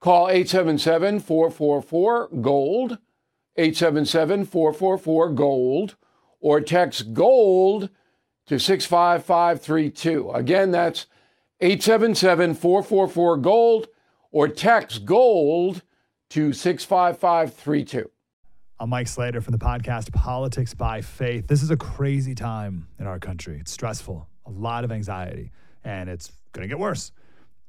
Call 877 444 GOLD, 877 444 GOLD, or text GOLD to 65532. Again, that's 877 444 GOLD, or text GOLD to 65532. I'm Mike Slater from the podcast Politics by Faith. This is a crazy time in our country. It's stressful, a lot of anxiety, and it's going to get worse.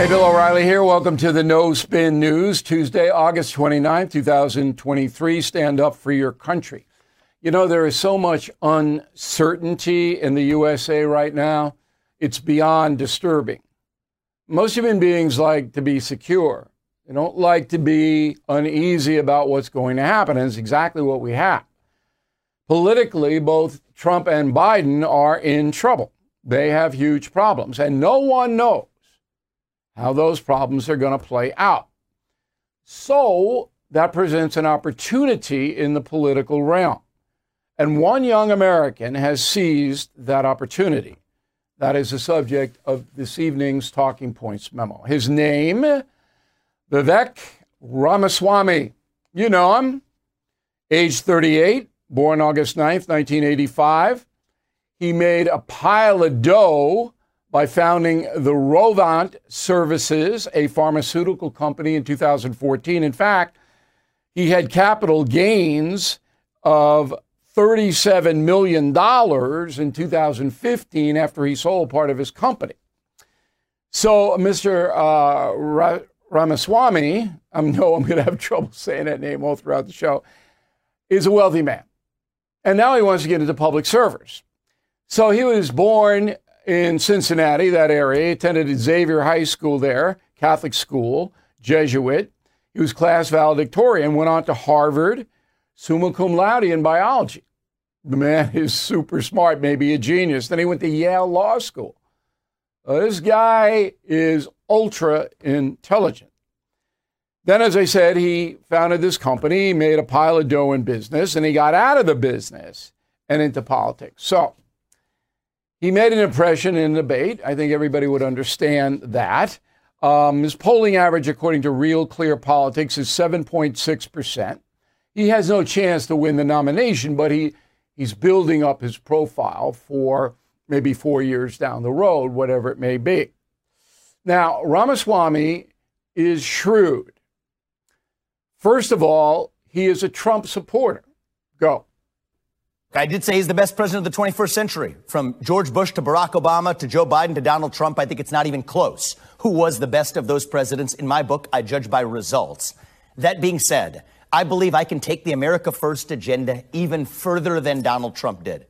Hey, Bill O'Reilly here. Welcome to the No Spin News, Tuesday, August 29, 2023. Stand up for your country. You know, there is so much uncertainty in the USA right now, it's beyond disturbing. Most human beings like to be secure. They don't like to be uneasy about what's going to happen, and it's exactly what we have. Politically, both Trump and Biden are in trouble. They have huge problems, and no one knows how those problems are going to play out. So that presents an opportunity in the political realm. And one young American has seized that opportunity. That is the subject of this evening's Talking Points memo. His name, Vivek Ramaswamy. You know him. Age 38, born August 9th, 1985. He made a pile of dough by founding the Roivant Services, a pharmaceutical company, in 2014. In fact, he had capital gains of $37 million in 2015 after he sold part of his company. So, Mr. Uh, Ra- Ramaswamy, I know I'm going to have trouble saying that name all throughout the show, is a wealthy man. And now he wants to get into public service. So he was born in Cincinnati, that area. He attended Xavier High School there, Catholic school, Jesuit. He was class valedictorian, went on to Harvard, summa cum laude in biology. The man is super smart, maybe a genius. Then he went to Yale Law School. Uh, this guy is ultra intelligent. Then, as I said, he founded this company, made a pile of dough in business, and he got out of the business and into politics. So, he made an impression in the debate. I think everybody would understand that. Um, his polling average, according to Real Clear Politics, is 7.6%. He has no chance to win the nomination, but he, he's building up his profile for maybe four years down the road, whatever it may be. Now, Ramaswamy is shrewd. First of all, he is a Trump supporter. Go. I did say he's the best president of the 21st century. From George Bush to Barack Obama to Joe Biden to Donald Trump, I think it's not even close. Who was the best of those presidents? In my book, I judge by results. That being said, I believe I can take the America First agenda even further than Donald Trump did.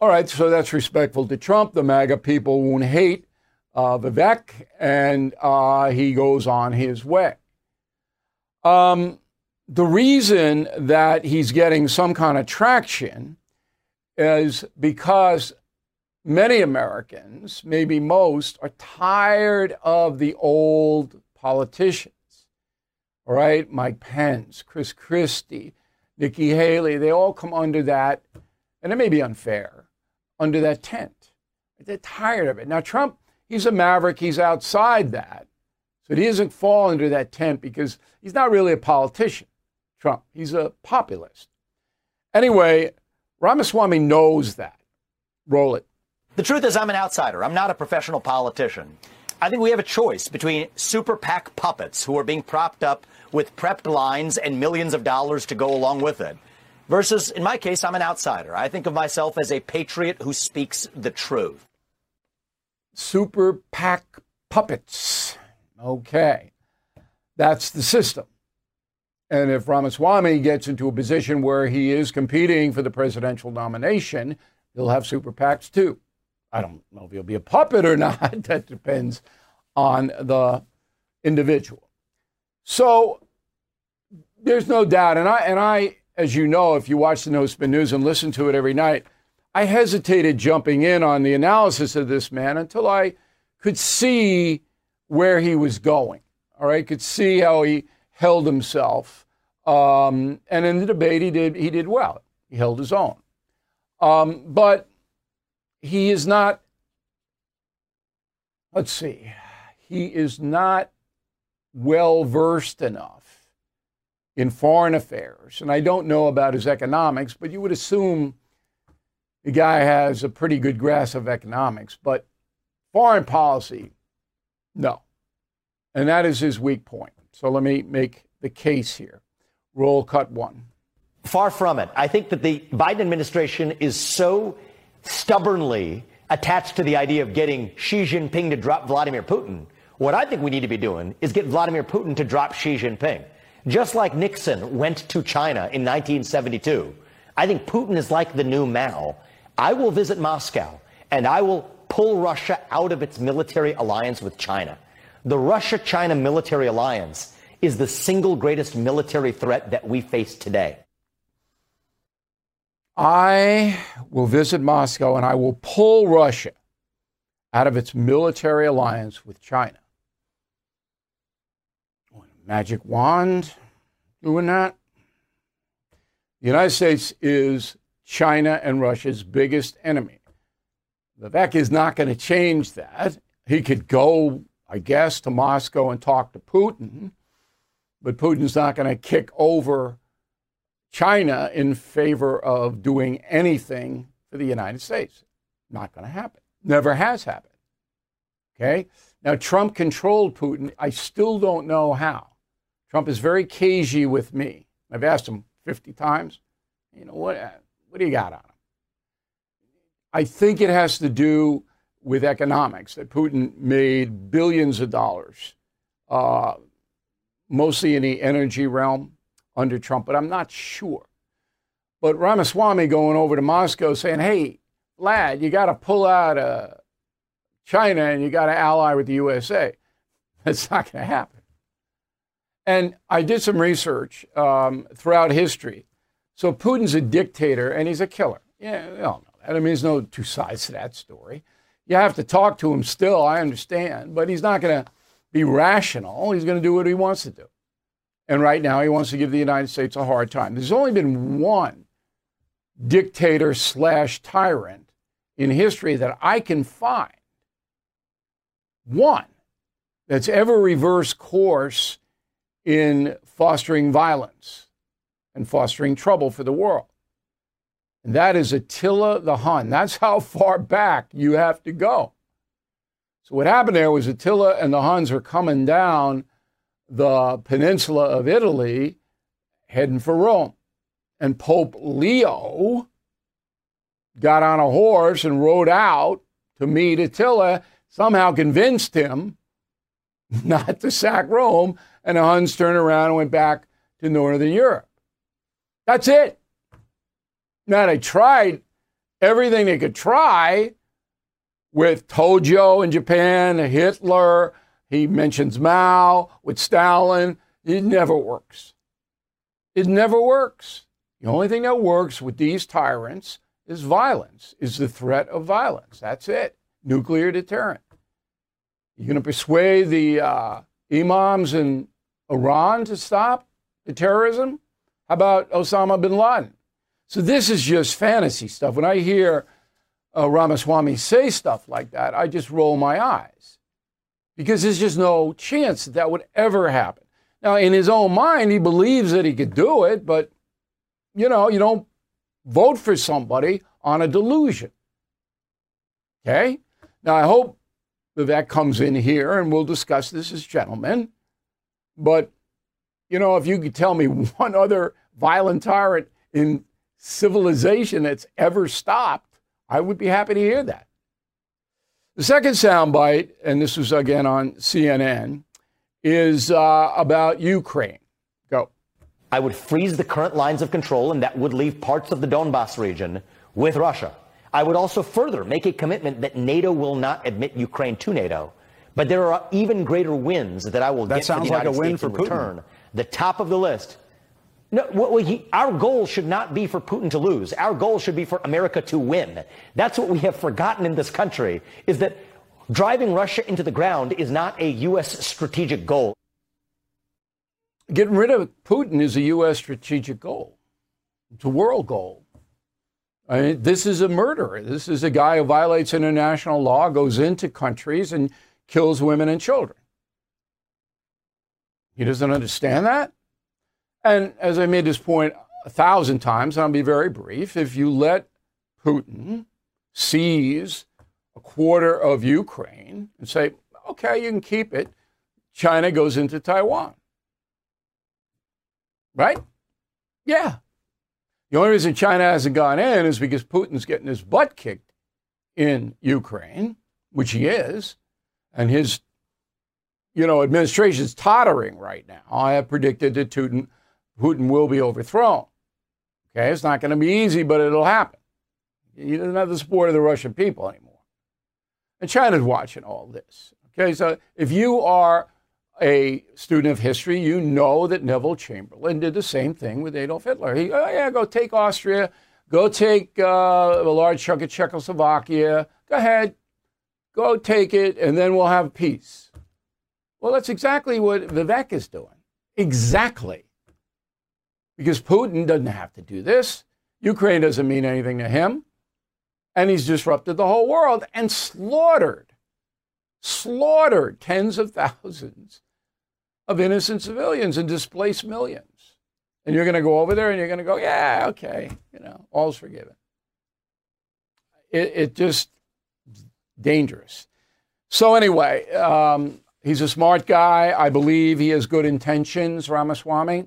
All right, so that's respectful to Trump. The MAGA people won't hate uh, Vivek, and uh, he goes on his way. Um, the reason that he's getting some kind of traction is because many Americans, maybe most, are tired of the old politicians. all right, Mike Pence, Chris Christie, Nikki Haley, they all come under that, and it may be unfair, under that tent. They're tired of it. Now, Trump, he's a maverick, he's outside that. So he doesn't fall under that tent because he's not really a politician, Trump. He's a populist. Anyway, Ramaswamy knows that. Roll it. The truth is, I'm an outsider. I'm not a professional politician. I think we have a choice between super PAC puppets who are being propped up with prepped lines and millions of dollars to go along with it, versus, in my case, I'm an outsider. I think of myself as a patriot who speaks the truth. Super PAC puppets. Okay. That's the system. And if Ramaswamy gets into a position where he is competing for the presidential nomination, he'll have super PACs too. I don't know if he'll be a puppet or not. that depends on the individual. So there's no doubt, and I and I, as you know, if you watch the No Spin News and listen to it every night, I hesitated jumping in on the analysis of this man until I could see where he was going. All right, could see how he held himself, um, and in the debate he did he did well. He held his own, um, but he is not. Let's see, he is not well versed enough in foreign affairs, and I don't know about his economics, but you would assume the guy has a pretty good grasp of economics, but foreign policy, no. And that is his weak point. So let me make the case here. Roll cut one. Far from it. I think that the Biden administration is so stubbornly attached to the idea of getting Xi Jinping to drop Vladimir Putin. What I think we need to be doing is get Vladimir Putin to drop Xi Jinping. Just like Nixon went to China in 1972, I think Putin is like the new Mao. I will visit Moscow and I will pull Russia out of its military alliance with China. The Russia China military alliance is the single greatest military threat that we face today. I will visit Moscow and I will pull Russia out of its military alliance with China. Magic wand doing that. The United States is China and Russia's biggest enemy. Vivek is not going to change that. He could go, I guess, to Moscow and talk to Putin, but Putin's not going to kick over China in favor of doing anything for the United States. Not going to happen. Never has happened. Okay? Now, Trump controlled Putin. I still don't know how. Trump is very cagey with me. I've asked him 50 times, you know, what, what do you got on him? I think it has to do with economics, that Putin made billions of dollars, uh, mostly in the energy realm under Trump, but I'm not sure. But Ramaswamy going over to Moscow saying, hey, Vlad, you got to pull out uh, China and you got to ally with the USA. That's not going to happen. And I did some research um, throughout history. So Putin's a dictator and he's a killer. Yeah, we all know that. I mean, there's no two sides to that story. You have to talk to him still, I understand, but he's not going to be rational. He's going to do what he wants to do. And right now, he wants to give the United States a hard time. There's only been one dictator slash tyrant in history that I can find, one that's ever reversed course in fostering violence and fostering trouble for the world. And that is Attila the Hun. That's how far back you have to go. So, what happened there was Attila and the Huns were coming down the peninsula of Italy, heading for Rome. And Pope Leo got on a horse and rode out to meet Attila, somehow convinced him not to sack Rome, and the Huns turned around and went back to Northern Europe. That's it. Now, they tried everything they could try with Tojo in Japan, Hitler, he mentions Mao with Stalin. It never works. It never works. The only thing that works with these tyrants is violence, is the threat of violence. That's it. Nuclear deterrent. You're going to persuade the uh, imams in Iran to stop the terrorism? How about Osama bin Laden? So this is just fantasy stuff. When I hear uh, Ramaswamy say stuff like that, I just roll my eyes because there's just no chance that that would ever happen. Now, in his own mind, he believes that he could do it, but you know, you don't vote for somebody on a delusion. Okay? Now, I hope Vivek comes in here and we'll discuss this as gentlemen. But, you know, if you could tell me one other violent tyrant in civilization that's ever stopped, I would be happy to hear that. The second soundbite, and this was again on CNN, is uh, about Ukraine. Go. I would freeze the current lines of control, and that would leave parts of the Donbass region with Russia. I would also further make a commitment that NATO will not admit Ukraine to NATO. But there are even greater wins that I will that get sounds for the United like a win States for in Putin. return. The top of the list. No, well, he, our goal should not be for Putin to lose. Our goal should be for America to win. That's what we have forgotten in this country: is that driving Russia into the ground is not a U.S. strategic goal. Getting rid of Putin is a U.S. strategic goal. It's a world goal. I mean, this is a murderer. This is a guy who violates international law, goes into countries and kills women and children. He doesn't understand that. And as I made this point a thousand times, I'll be very brief. If you let Putin seize a quarter of Ukraine and say, okay, you can keep it, China goes into Taiwan. Right? Yeah. The only reason China hasn't gone in is because Putin's getting his butt kicked in Ukraine, which he is, and his, you know, administration's tottering right now. I have predicted that Putin, Putin will be overthrown. Okay, it's not going to be easy, but it'll happen. He doesn't have the support of the Russian people anymore. And China's watching all this. Okay, so if you are a student of history, you know that Neville Chamberlain did the same thing with Adolf Hitler. He, oh yeah, go take Austria, go take uh, a large chunk of Czechoslovakia. Go ahead, go take it, and then we'll have peace. Well, that's exactly what Vivek is doing. Exactly. Because Putin doesn't have to do this. Ukraine doesn't mean anything to him. And he's disrupted the whole world and slaughtered, slaughtered tens of thousands of innocent civilians and displaced millions. And you're going to go over there and you're going to go, yeah, okay, you know, all's forgiven. It, it just dangerous. So anyway, um, he's a smart guy. I believe he has good intentions, Ramaswamy.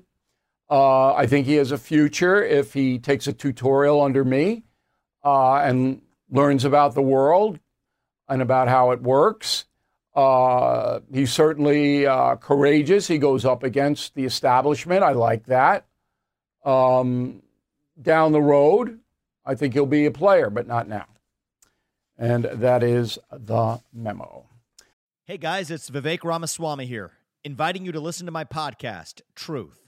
Uh, I think he has a future if he takes a tutorial under me uh, and learns about the world and about how it works. Uh, he's certainly uh, courageous. He goes up against the establishment. I like that. Um, down the road, I think he'll be a player, but not now. And that is the memo. Hey guys, it's Vivek Ramaswamy here, inviting you to listen to my podcast, Truth.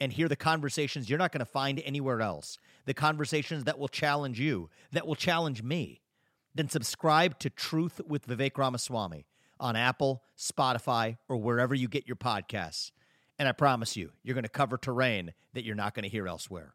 and hear the conversations you're not going to find anywhere else, the conversations that will challenge you, that will challenge me, then subscribe to Truth with Vivek Ramaswamy on Apple, Spotify, or wherever you get your podcasts. And I promise you, you're going to cover terrain that you're not going to hear elsewhere.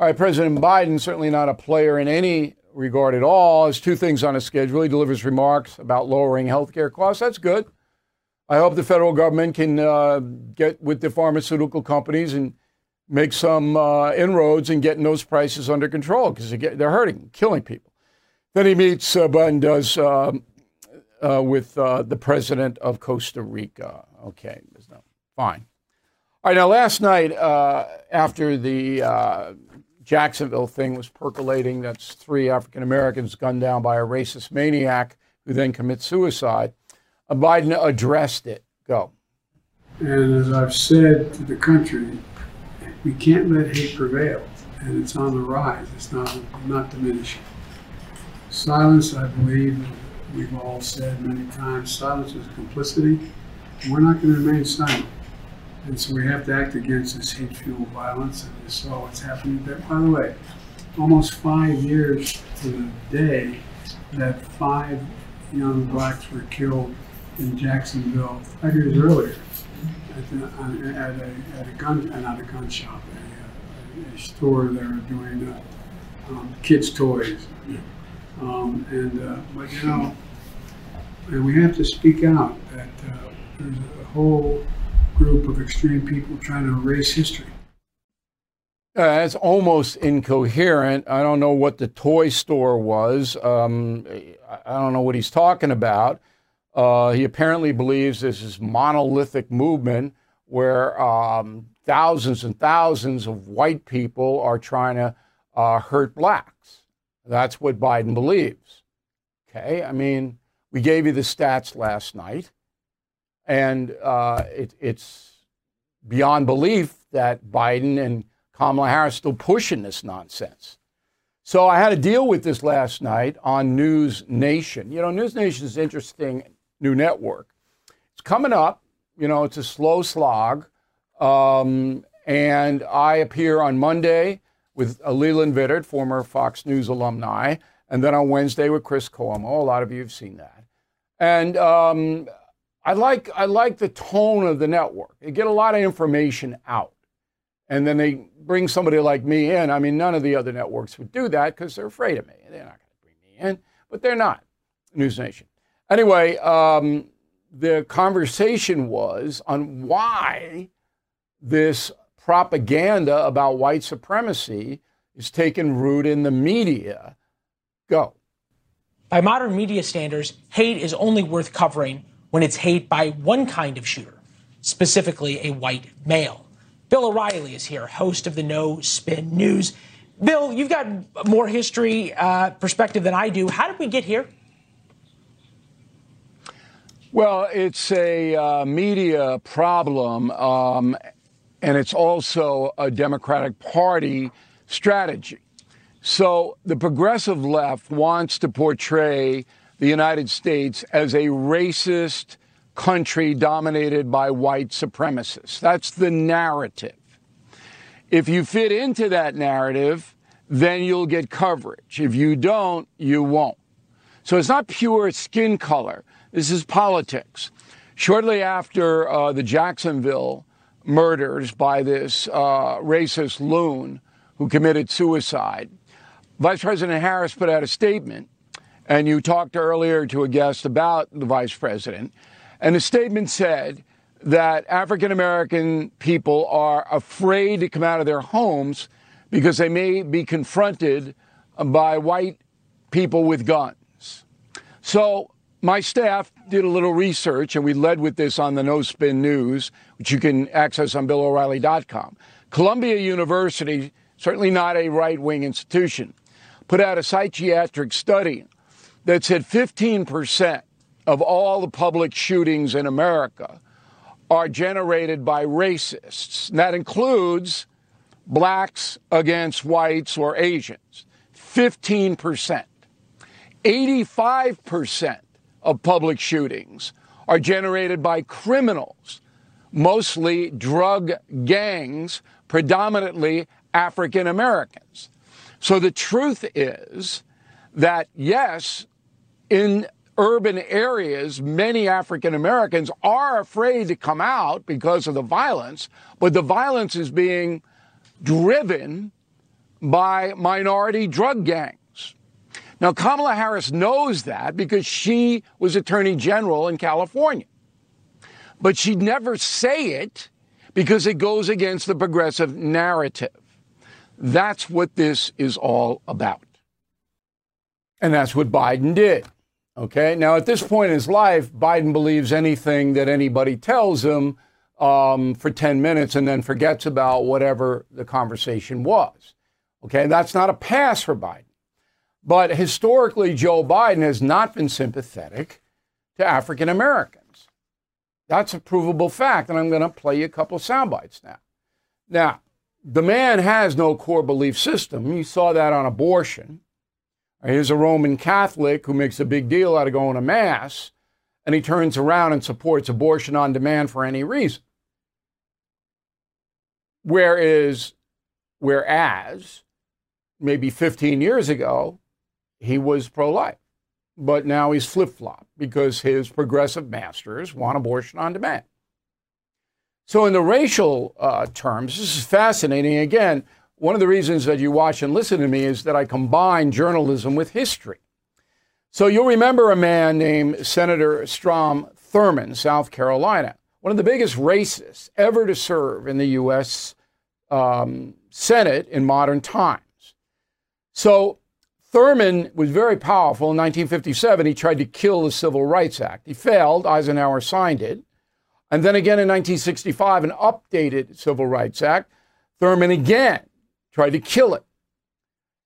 All right, President Biden, certainly not a player in any regard at all, has two things on his schedule. He delivers remarks about lowering health care costs. That's good. I hope the federal government can uh, get with the pharmaceutical companies and make some uh, inroads in getting those prices under control because they they're hurting, killing people. Then he meets, uh, Biden does, um, uh, with uh, the president of Costa Rica. Okay, fine. All right, now last night, uh, after the uh, Jacksonville thing was percolating, that's three African Americans gunned down by a racist maniac who then commits suicide. Uh, Biden addressed it. Go. And as I've said to the country, we can't let hate prevail, and it's on the rise. It's not not diminishing. Silence, I believe, we've all said many times, silence is complicity. We're not going to remain silent. And so we have to act against this hate fueled violence, and you saw what's happening. By the way, almost five years to the day that five young blacks were killed in Jacksonville five years earlier at, the, at, a, at a gun, not a gun shop, a, a store they were doing uh, um, kids' toys. Um, and, uh, but you know, we have to speak out that uh, there's a whole group of extreme people trying to erase history. Uh, that's almost incoherent. I don't know what the toy store was. Um, I don't know what he's talking about. Uh, he apparently believes this is monolithic movement where um, thousands and thousands of white people are trying to uh, hurt blacks. That's what Biden believes. Okay, I mean, we gave you the stats last night. And uh, it, it's beyond belief that Biden and Kamala Harris still pushing this nonsense. So I had to deal with this last night on News Nation. You know, News Nation is interesting new network. It's coming up. You know, it's a slow slog. Um, and I appear on Monday with Leland Vittert, former Fox News alumni, and then on Wednesday with Chris Cuomo. A lot of you have seen that. And um, I like I like the tone of the network. They get a lot of information out, and then they bring somebody like me in. I mean, none of the other networks would do that because they're afraid of me. They're not going to bring me in, but they're not. News Nation. Anyway, um, the conversation was on why this propaganda about white supremacy is taking root in the media. Go. By modern media standards, hate is only worth covering when it's hate by one kind of shooter, specifically a white male. Bill O'Reilly is here, host of the No Spin News. Bill, you've got more history uh, perspective than I do. How did we get here? Well, it's a uh, media problem, um, and it's also a Democratic Party strategy. So the progressive left wants to portray the United States as a racist country dominated by white supremacists. That's the narrative. If you fit into that narrative, then you'll get coverage. If you don't, you won't. So it's not pure skin color. This is politics. Shortly after uh, the Jacksonville murders by this uh, racist loon who committed suicide, Vice President Harris put out a statement and you talked earlier to a guest about the vice president. And the statement said that African American people are afraid to come out of their homes because they may be confronted by white people with guns. So my staff did a little research, and we led with this on the No Spin News, which you can access on BillO'Reilly.com. Columbia University, certainly not a right wing institution, put out a psychiatric study that said 15% of all the public shootings in America are generated by racists. And that includes blacks against whites or Asians, 15%. 85% of public shootings are generated by criminals, mostly drug gangs, predominantly African Americans. So the truth is that, yes, in urban areas, many African Americans are afraid to come out because of the violence, but the violence is being driven by minority drug gangs. Now, Kamala Harris knows that because she was Attorney General in California. But she'd never say it because it goes against the progressive narrative. That's what this is all about. And that's what Biden did. Okay. Now, at this point in his life, Biden believes anything that anybody tells him um, for 10 minutes and then forgets about whatever the conversation was. Okay. That's not a pass for Biden. But historically, Joe Biden has not been sympathetic to African Americans. That's a provable fact. And I'm going to play you a couple of sound bites now. Now, the man has no core belief system. You saw that on abortion. Here's a Roman Catholic who makes a big deal out of going to Mass, and he turns around and supports abortion on demand for any reason. Whereas, whereas maybe 15 years ago, he was pro life. But now he's flip flop because his progressive masters want abortion on demand. So, in the racial uh, terms, this is fascinating. Again, one of the reasons that you watch and listen to me is that I combine journalism with history. So, you'll remember a man named Senator Strom Thurmond, South Carolina, one of the biggest racists ever to serve in the U.S. Um, Senate in modern times. So, Thurmond was very powerful. In 1957, he tried to kill the Civil Rights Act. He failed. Eisenhower signed it. And then again in 1965, an updated Civil Rights Act. Thurmond again tried to kill it.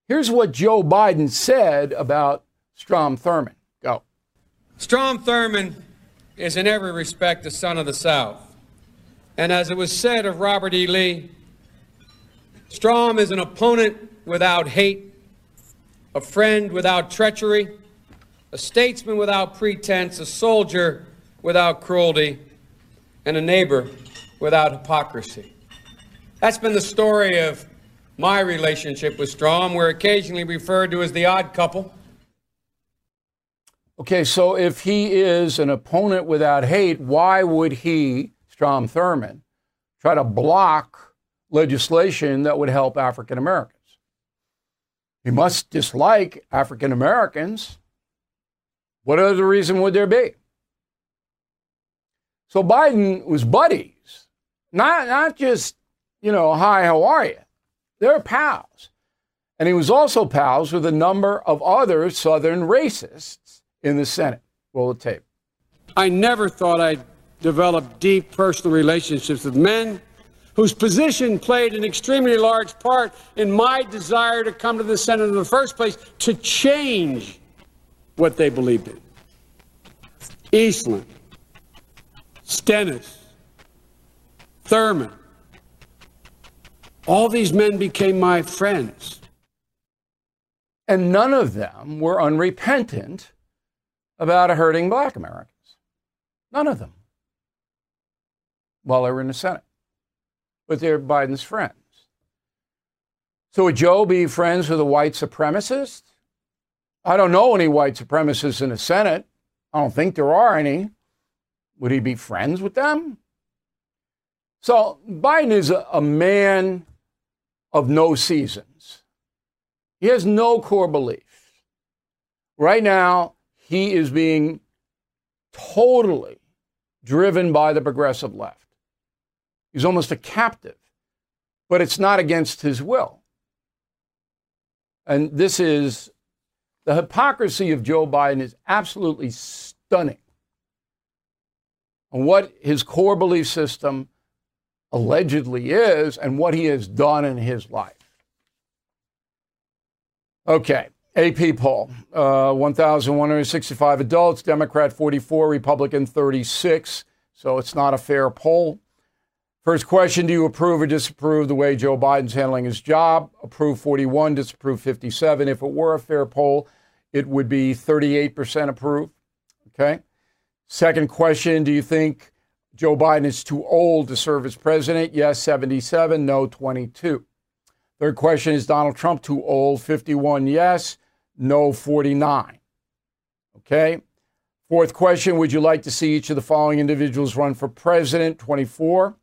Here's what Joe Biden said about Strom Thurmond. Go. Strom Thurmond is in every respect the son of the South. And as it was said of Robert E. Lee, Strom is an opponent without hate a friend without treachery, a statesman without pretense, a soldier without cruelty, and a neighbor without hypocrisy. That's been the story of my relationship with Strom. We're occasionally referred to as the odd couple. Okay, so if he is an opponent without hate, why would he, Strom Thurmond, try to block legislation that would help African Americans? He must dislike African Americans. What other reason would there be? So Biden was buddies, not, not just, you know, hi, how are you? They're pals. And he was also pals with a number of other Southern racists in the Senate. Roll the tape. I never thought I'd develop deep personal relationships with men whose position played an extremely large part in my desire to come to the Senate in the first place to change what they believed in. Eastland, Stennis, Thurmond, all these men became my friends. And none of them were unrepentant about hurting black Americans. None of them. While they were in the Senate but they're Biden's friends. So would Joe be friends with a white supremacist? I don't know any white supremacists in the Senate. I don't think there are any. Would he be friends with them? So Biden is a, a man of no seasons. He has no core belief. Right now, he is being totally driven by the progressive left. He's almost a captive, but it's not against his will. And this is the hypocrisy of Joe Biden is absolutely stunning. And what his core belief system allegedly is and what he has done in his life. Okay, AP poll uh, 1,165 adults, Democrat 44, Republican 36. So it's not a fair poll. First question Do you approve or disapprove the way Joe Biden's handling his job? Approve 41, disapprove 57. If it were a fair poll, it would be 38% approve. Okay. Second question Do you think Joe Biden is too old to serve as president? Yes, 77. No, 22. Third question Is Donald Trump too old? 51, yes. No, 49. Okay. Fourth question Would you like to see each of the following individuals run for president? 24.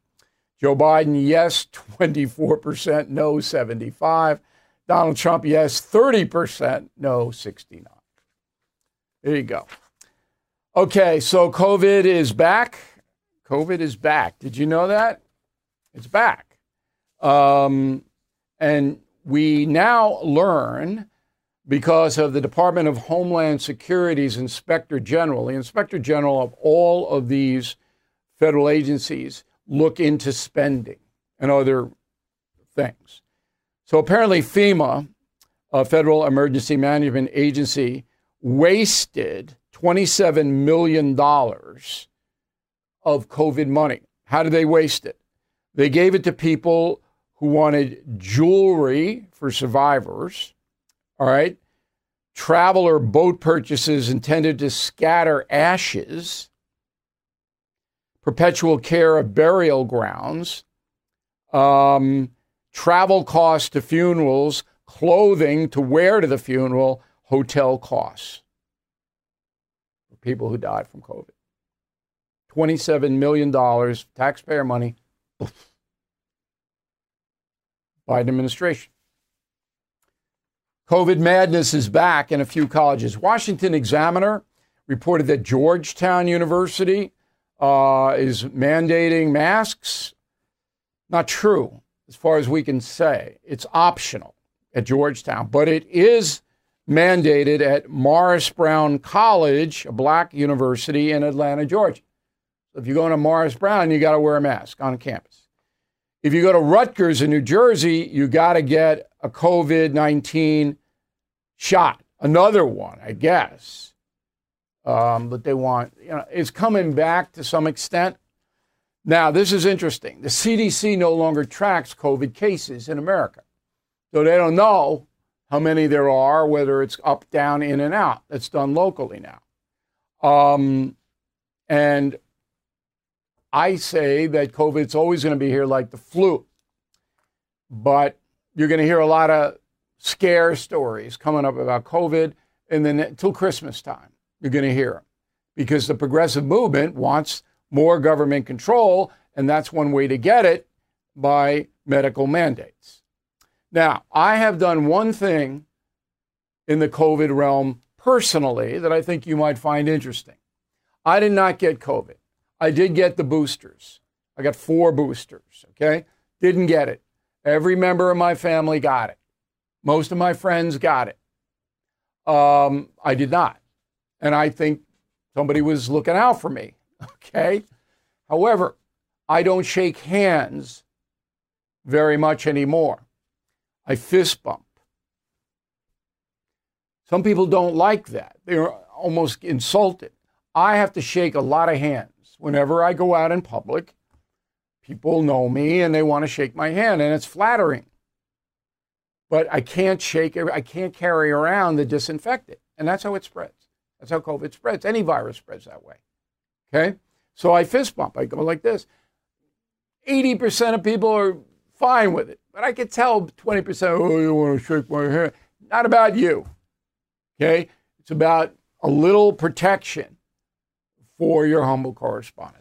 Joe Biden, yes, 24%, no, 75. Donald Trump, yes, 30%, no, 69. There you go. Okay, so COVID is back. COVID is back. Did you know that? It's back. Um, and we now learn because of the Department of Homeland Security's Inspector General, the Inspector General of all of these federal agencies look into spending and other things. So apparently, FEMA, a federal emergency management agency, wasted $27 million of COVID money. How did they waste it? They gave it to people who wanted jewelry for survivors, all right, travel or boat purchases intended to scatter ashes perpetual care of burial grounds, um, travel costs to funerals, clothing to wear to the funeral, hotel costs for people who died from COVID. $27 million taxpayer money. Biden administration. COVID madness is back in a few colleges. Washington Examiner reported that Georgetown University uh, is mandating masks. Not true, as far as we can say. It's optional at Georgetown, but it is mandated at Morris Brown College, a black university in Atlanta, Georgia. If you go to Morris Brown, you got to wear a mask on campus. If you go to Rutgers in New Jersey, you got to get a COVID 19 shot, another one, I guess um, but they want, you know, it's coming back to some extent. Now, this is interesting. The CDC no longer tracks COVID cases in America. So they don't know how many there are, whether it's up, down, in, and out. That's done locally now. Um, and I say that COVID's always going to be here like the flu. But you're going to hear a lot of scare stories coming up about COVID and then until Christmas time you're going to hear them because the progressive movement wants more government control, and that's one way to get it by medical mandates. Now, I have done one thing in the COVID realm personally that I think you might find interesting. I did not get COVID. I did get the boosters. I got four boosters, okay? Didn't get it. Every member of my family got it. Most of my friends got it. Um, I did not. And I think somebody was looking out for me. Okay. However, I don't shake hands very much anymore. I fist bump. Some people don't like that. They're almost insulted. I have to shake a lot of hands whenever I go out in public. People know me and they want to shake my hand, and it's flattering. But I can't shake, I can't carry around the disinfectant, and that's how it spreads. That's how COVID spreads. Any virus spreads that way. Okay? So I fist bump. I go like this. 80% of people are fine with it. But I could tell 20%, oh, you want to shake my hand. Not about you. Okay? It's about a little protection for your humble correspondent.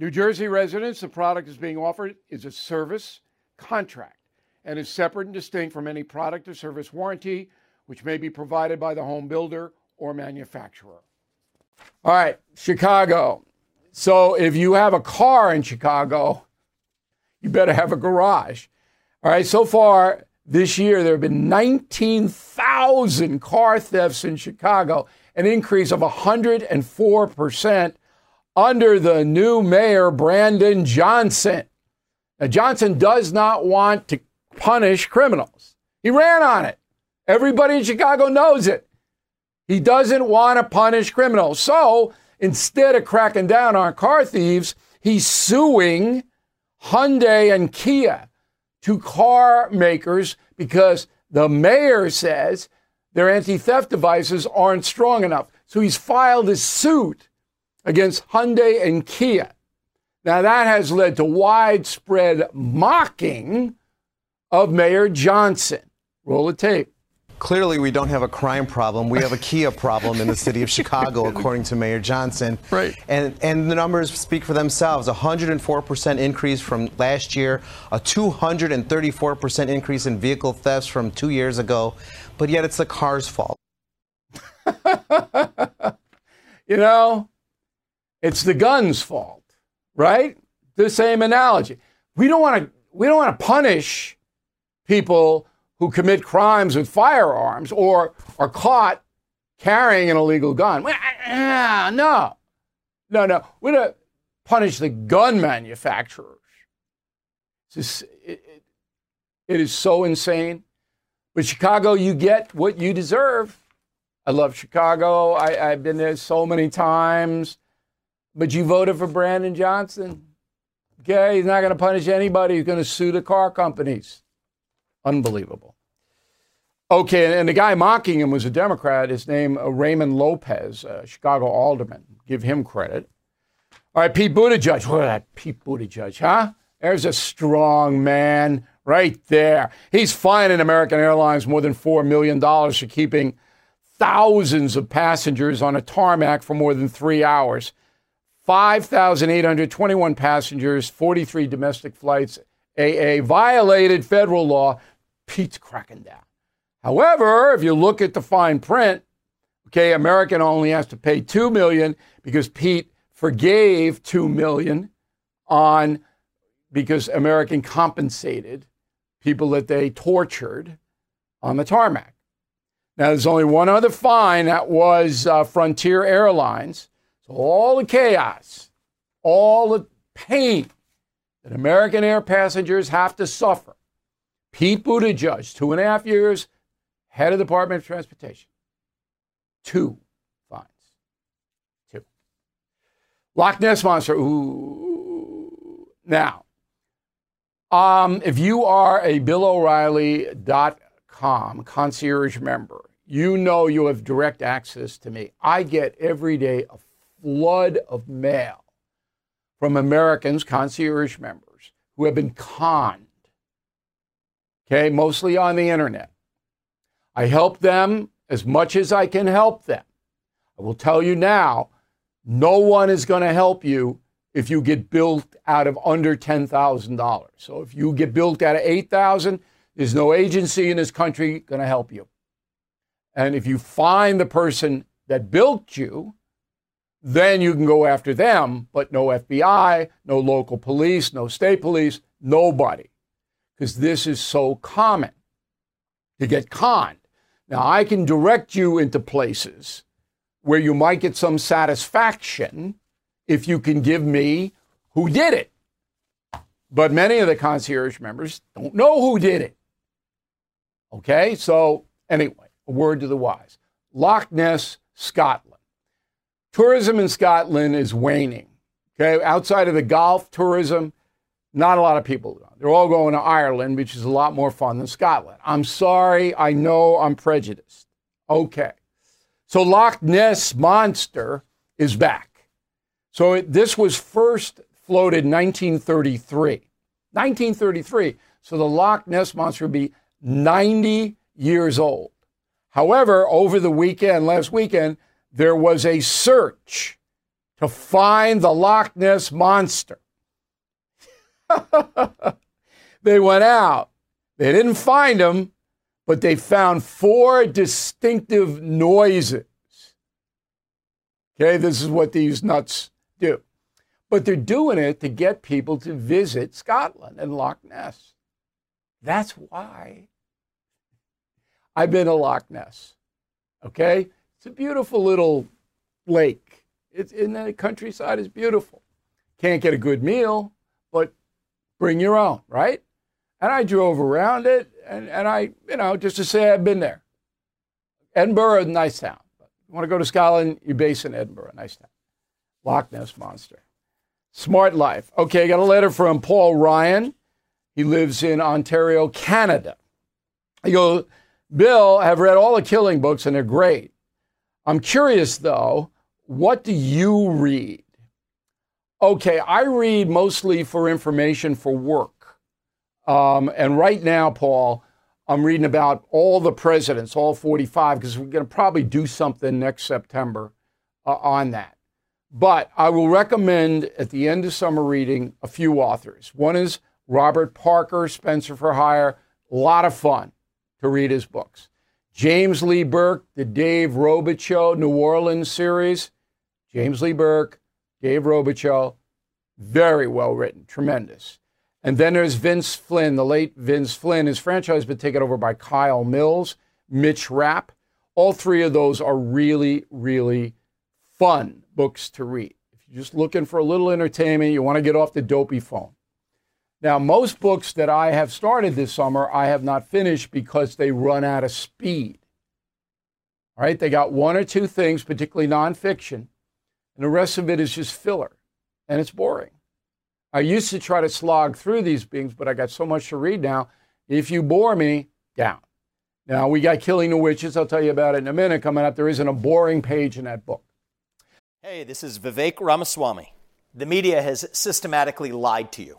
New Jersey residents, the product is being offered is a service contract and is separate and distinct from any product or service warranty, which may be provided by the home builder or manufacturer. All right, Chicago. So if you have a car in Chicago, you better have a garage. All right, so far this year, there have been 19,000 car thefts in Chicago, an increase of 104% under the new mayor, Brandon Johnson. Now, Johnson does not want to punish criminals. He ran on it. Everybody in Chicago knows it. He doesn't want to punish criminals. So instead of cracking down on car thieves, he's suing Hyundai and Kia, two car makers, because the mayor says their anti theft devices aren't strong enough. So he's filed a suit against Hyundai and Kia. Now, that has led to widespread mocking of Mayor Johnson. Roll the tape. Clearly, we don't have a crime problem. We have a Kia problem in the city of Chicago, according to Mayor Johnson. Right. And, and the numbers speak for themselves 104% increase from last year, a 234% increase in vehicle thefts from two years ago. But yet, it's the car's fault. you know, it's the gun's fault, right? The same analogy. We don't want to we don't want to punish people who commit crimes with firearms or are caught carrying an illegal gun. Uh, no, no, no. We don't punish the gun manufacturers. Just, it, it, it is so insane. But Chicago, you get what you deserve. I love Chicago. I, I've been there so many times. But you voted for Brandon Johnson. Okay, he's not going to punish anybody. He's going to sue the car companies. Unbelievable. Okay, and the guy mocking him was a Democrat. His name uh, Raymond Lopez, uh, Chicago alderman. Give him credit. All right, Pete Buttigieg. What that Pete Buttigieg, huh? There's a strong man right there. He's fining American Airlines more than $4 million for keeping thousands of passengers on a tarmac for more than three hours. 5,821 passengers, 43 domestic flights. AA violated federal law. Pete's cracking down. However, if you look at the fine print, okay, American only has to pay 2 million because Pete forgave 2 million on because American compensated people that they tortured on the tarmac. Now, there's only one other fine that was uh, Frontier Airlines. All the chaos, all the pain that American air passengers have to suffer. Pete Buttigieg, two and a half years, head of the Department of Transportation. Two fines. Two. Loch Ness Monster. Ooh. Now, um, if you are a BillO'Reilly.com concierge member, you know you have direct access to me. I get every day a flood of mail from Americans, concierge members, who have been conned, okay, mostly on the internet. I help them as much as I can help them. I will tell you now no one is going to help you if you get built out of under $10,000. So if you get built out of 8,000, there's no agency in this country going to help you. And if you find the person that built you, then you can go after them, but no FBI, no local police, no state police, nobody. Because this is so common to get conned. Now, I can direct you into places where you might get some satisfaction if you can give me who did it. But many of the concierge members don't know who did it. Okay, so anyway, a word to the wise Loch Ness, Scotland. Tourism in Scotland is waning. Okay, outside of the golf tourism, not a lot of people. They're all going to Ireland, which is a lot more fun than Scotland. I'm sorry, I know I'm prejudiced. Okay. So Loch Ness Monster is back. So it, this was first floated 1933. 1933. So the Loch Ness Monster would be 90 years old. However, over the weekend, last weekend, there was a search to find the Loch Ness Monster. they went out. They didn't find him, but they found four distinctive noises. Okay, this is what these nuts do. But they're doing it to get people to visit Scotland and Loch Ness. That's why I've been to Loch Ness. Okay? It's a beautiful little lake. It's in the countryside is beautiful. Can't get a good meal, but bring your own, right? And I drove around it and, and I, you know, just to say I've been there. Edinburgh, nice town. You want to go to Scotland, you base in Edinburgh, nice town. Loch Ness Monster. Smart life. Okay, I got a letter from Paul Ryan. He lives in Ontario, Canada. He goes, Bill, I've read all the killing books and they're great. I'm curious though, what do you read? Okay, I read mostly for information for work. Um, and right now, Paul, I'm reading about all the presidents, all 45, because we're going to probably do something next September uh, on that. But I will recommend at the end of summer reading a few authors. One is Robert Parker, Spencer for Hire. A lot of fun to read his books. James Lee Burke, the Dave Robichaux New Orleans series. James Lee Burke, Dave Robichaux, very well written, tremendous. And then there's Vince Flynn, the late Vince Flynn. His franchise has been taken over by Kyle Mills, Mitch Rapp. All three of those are really, really fun books to read. If you're just looking for a little entertainment, you want to get off the dopey phone. Now, most books that I have started this summer, I have not finished because they run out of speed. All right, they got one or two things, particularly nonfiction, and the rest of it is just filler, and it's boring. I used to try to slog through these things, but I got so much to read now. If you bore me, down. Now, we got Killing the Witches. I'll tell you about it in a minute coming up. There isn't a boring page in that book. Hey, this is Vivek Ramaswamy. The media has systematically lied to you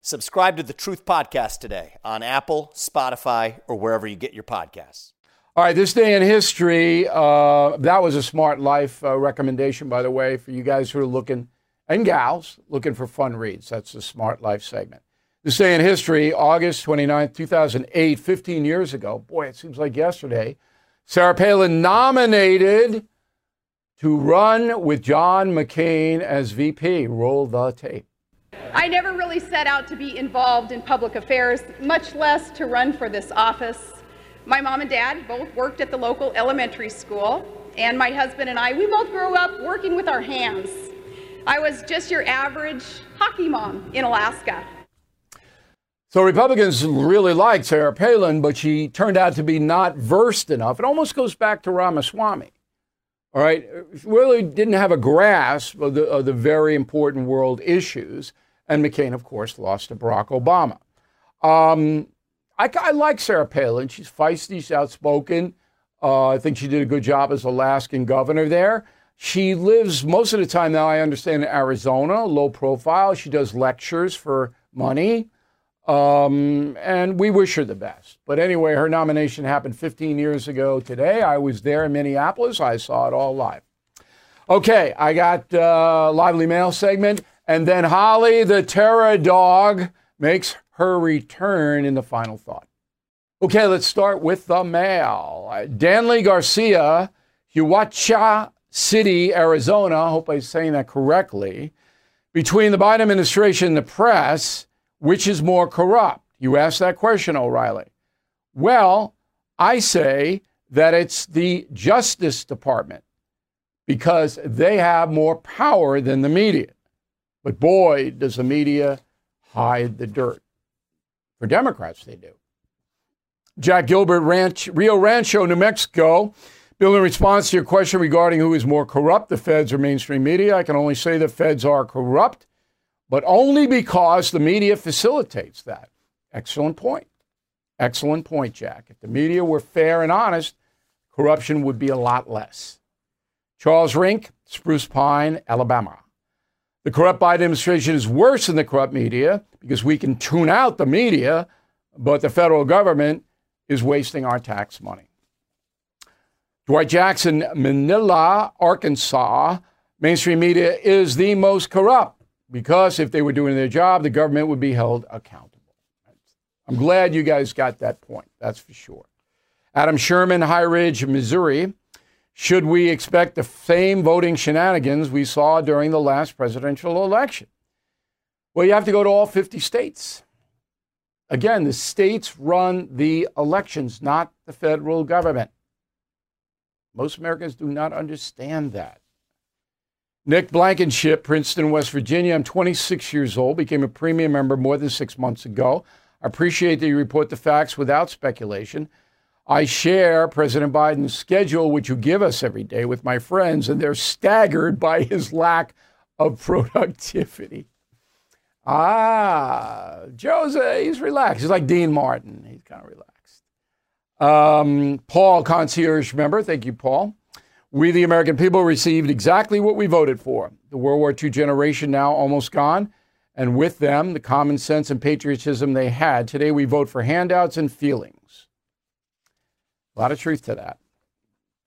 Subscribe to the Truth Podcast today on Apple, Spotify, or wherever you get your podcasts. All right, this day in history, uh, that was a smart life uh, recommendation, by the way, for you guys who are looking, and gals, looking for fun reads. That's the smart life segment. This day in history, August 29th, 2008, 15 years ago. Boy, it seems like yesterday. Sarah Palin nominated to run with John McCain as VP. Roll the tape. I never really set out to be involved in public affairs, much less to run for this office. My mom and dad both worked at the local elementary school, and my husband and I, we both grew up working with our hands. I was just your average hockey mom in Alaska. So Republicans really liked Sarah Palin, but she turned out to be not versed enough. It almost goes back to Ramaswamy. All right, really didn't have a grasp of the, of the very important world issues. And McCain, of course, lost to Barack Obama. Um, I, I, like Sarah Palin. She's feisty, she's outspoken. Uh, I think she did a good job as Alaskan governor there. She lives most of the time now, I understand, in Arizona, low profile. She does lectures for money. Um, and we wish her the best. But anyway, her nomination happened 15 years ago today. I was there in Minneapolis. I saw it all live. Okay, I got uh, lively mail segment, and then Holly the Terror Dog makes her return in the final thought. Okay, let's start with the mail. Danley Garcia, Huacha City, Arizona. I hope I'm saying that correctly. Between the Biden administration and the press which is more corrupt? You asked that question, O'Reilly. Well, I say that it's the Justice Department because they have more power than the media. But boy, does the media hide the dirt. For Democrats, they do. Jack Gilbert, Ranch, Rio Rancho, New Mexico. Bill, in response to your question regarding who is more corrupt, the feds or mainstream media, I can only say the feds are corrupt but only because the media facilitates that. Excellent point. Excellent point, Jack. If the media were fair and honest, corruption would be a lot less. Charles Rink, Spruce Pine, Alabama. The corrupt Biden administration is worse than the corrupt media because we can tune out the media, but the federal government is wasting our tax money. Dwight Jackson, Manila, Arkansas. Mainstream media is the most corrupt because if they were doing their job, the government would be held accountable. I'm glad you guys got that point. That's for sure. Adam Sherman, High Ridge, Missouri. Should we expect the same voting shenanigans we saw during the last presidential election? Well, you have to go to all 50 states. Again, the states run the elections, not the federal government. Most Americans do not understand that. Nick Blankenship, Princeton, West Virginia. I'm 26 years old, became a premium member more than six months ago. I appreciate that you report the facts without speculation. I share President Biden's schedule, which you give us every day, with my friends, and they're staggered by his lack of productivity. Ah, Joe's uh, he's relaxed. He's like Dean Martin. He's kind of relaxed. Um, Paul, concierge member. Thank you, Paul. We, the American people, received exactly what we voted for. The World War II generation now almost gone, and with them, the common sense and patriotism they had. Today, we vote for handouts and feelings. A lot of truth to that.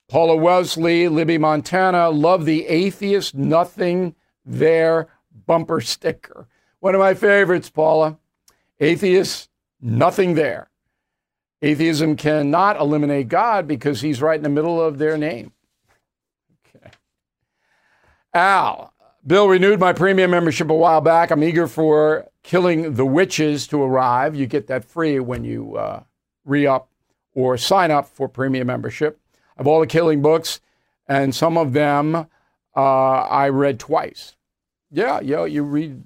Paula Wesley, Libby, Montana, love the atheist nothing there bumper sticker. One of my favorites, Paula. Atheist, nothing there. Atheism cannot eliminate God because he's right in the middle of their name. Okay. Al, Bill renewed my premium membership a while back. I'm eager for Killing the Witches to arrive. You get that free when you uh, re up or sign up for premium membership. Of all the killing books, and some of them uh, I read twice. Yeah, yeah, you read.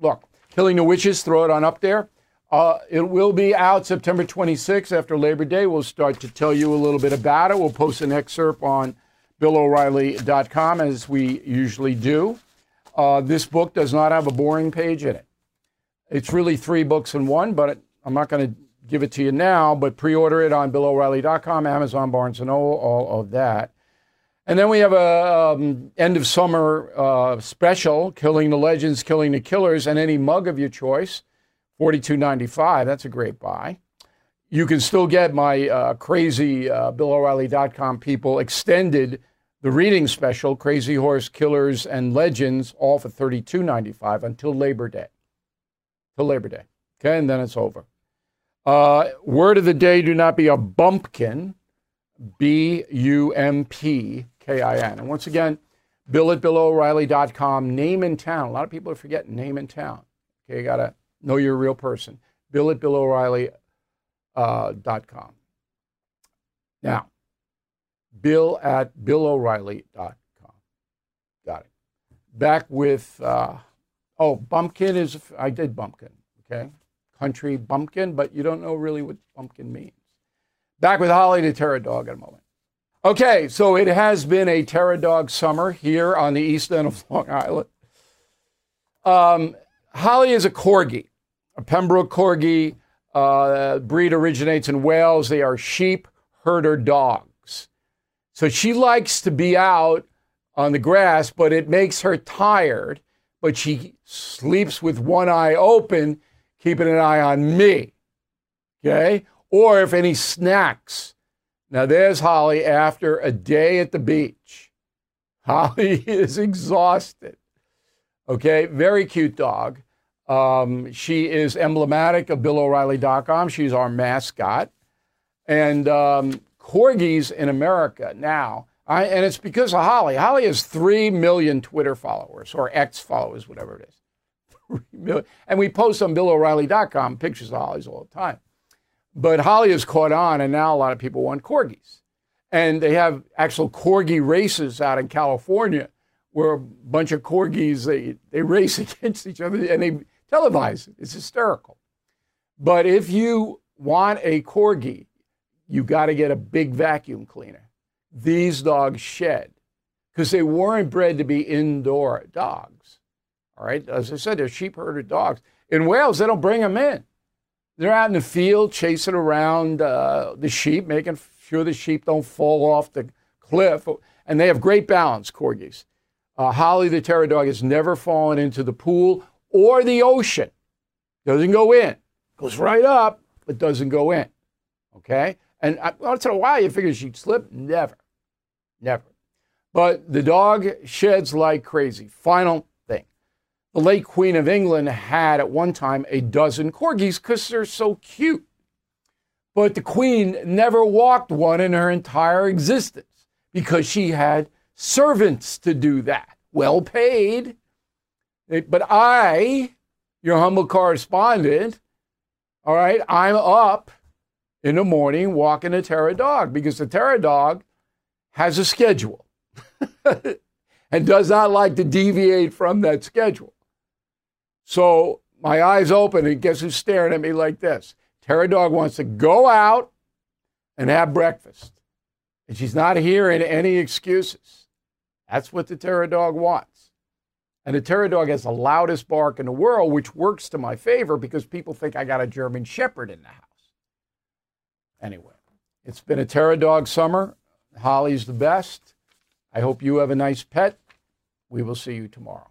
Look, Killing the Witches, throw it on up there. Uh, it will be out September 26th after Labor Day. We'll start to tell you a little bit about it. We'll post an excerpt on BillO'Reilly.com, as we usually do. Uh, this book does not have a boring page in it. It's really three books in one, but I'm not going to give it to you now, but pre order it on BillO'Reilly.com, Amazon, Barnes & Noble, all of that. And then we have a um, end of summer uh, special, Killing the Legends, Killing the Killers, and any mug of your choice, $42.95. That's a great buy. You can still get my uh, crazy uh, BillO'Reilly.com people extended the reading special, Crazy Horse Killers and Legends, all for $32.95 until Labor Day. Till Labor Day. Okay, and then it's over. Uh, word of the day do not be a bumpkin. B U M P K I N. And once again, bill at BillO'Reilly.com, name in town. A lot of people are forgetting name in town. Okay, you got to know you're a real person. Bill at BillO'Reilly.com. Uh, now, bill at billo'reilly.com. Got it. Back with, uh, oh, Bumpkin is, I did Bumpkin, okay? Country bumpkin, but you don't know really what bumpkin means. Back with Holly the Terror Dog in a moment. Okay, so it has been a Terror Dog summer here on the east end of Long Island. Um, Holly is a corgi, a Pembroke corgi. Uh, breed originates in Wales. They are sheep herder dogs. So she likes to be out on the grass, but it makes her tired. But she sleeps with one eye open, keeping an eye on me. Okay? Or if any snacks. Now there's Holly after a day at the beach. Holly is exhausted. Okay, very cute dog. Um, she is emblematic of BillO'Reilly.com. She's our mascot. And um, corgis in America now, I, and it's because of Holly. Holly has 3 million Twitter followers or X followers, whatever it is. 3 million. And we post on BillO'Reilly.com pictures of Holly's all the time. But Holly has caught on, and now a lot of people want corgis. And they have actual corgi races out in California where a bunch of corgis, they, they race against each other and they televise it. It's hysterical. But if you want a corgi, you got to get a big vacuum cleaner. These dogs shed because they weren't bred to be indoor dogs. All right. As I said, they're sheep herder dogs. In Wales, they don't bring them in. They're out in the field chasing around uh, the sheep, making sure the sheep don't fall off the cliff. And they have great balance, corgis. Uh, Holly the Terror Dog has never fallen into the pool or the ocean. Doesn't go in. Goes right up, but doesn't go in. Okay? And I, once in a while, you figure she'd slip. Never. Never. But the dog sheds like crazy. Final. The late Queen of England had at one time a dozen corgis because they're so cute. But the Queen never walked one in her entire existence because she had servants to do that, well paid. Eh, but I, your humble correspondent, all right, I'm up in the morning walking a terror dog because the terror dog has a schedule and does not like to deviate from that schedule. So my eyes open, and guess who's staring at me like this? Terror dog wants to go out and have breakfast. And she's not hearing any excuses. That's what the terror dog wants. And the terror dog has the loudest bark in the world, which works to my favor because people think I got a German Shepherd in the house. Anyway, it's been a terror dog summer. Holly's the best. I hope you have a nice pet. We will see you tomorrow.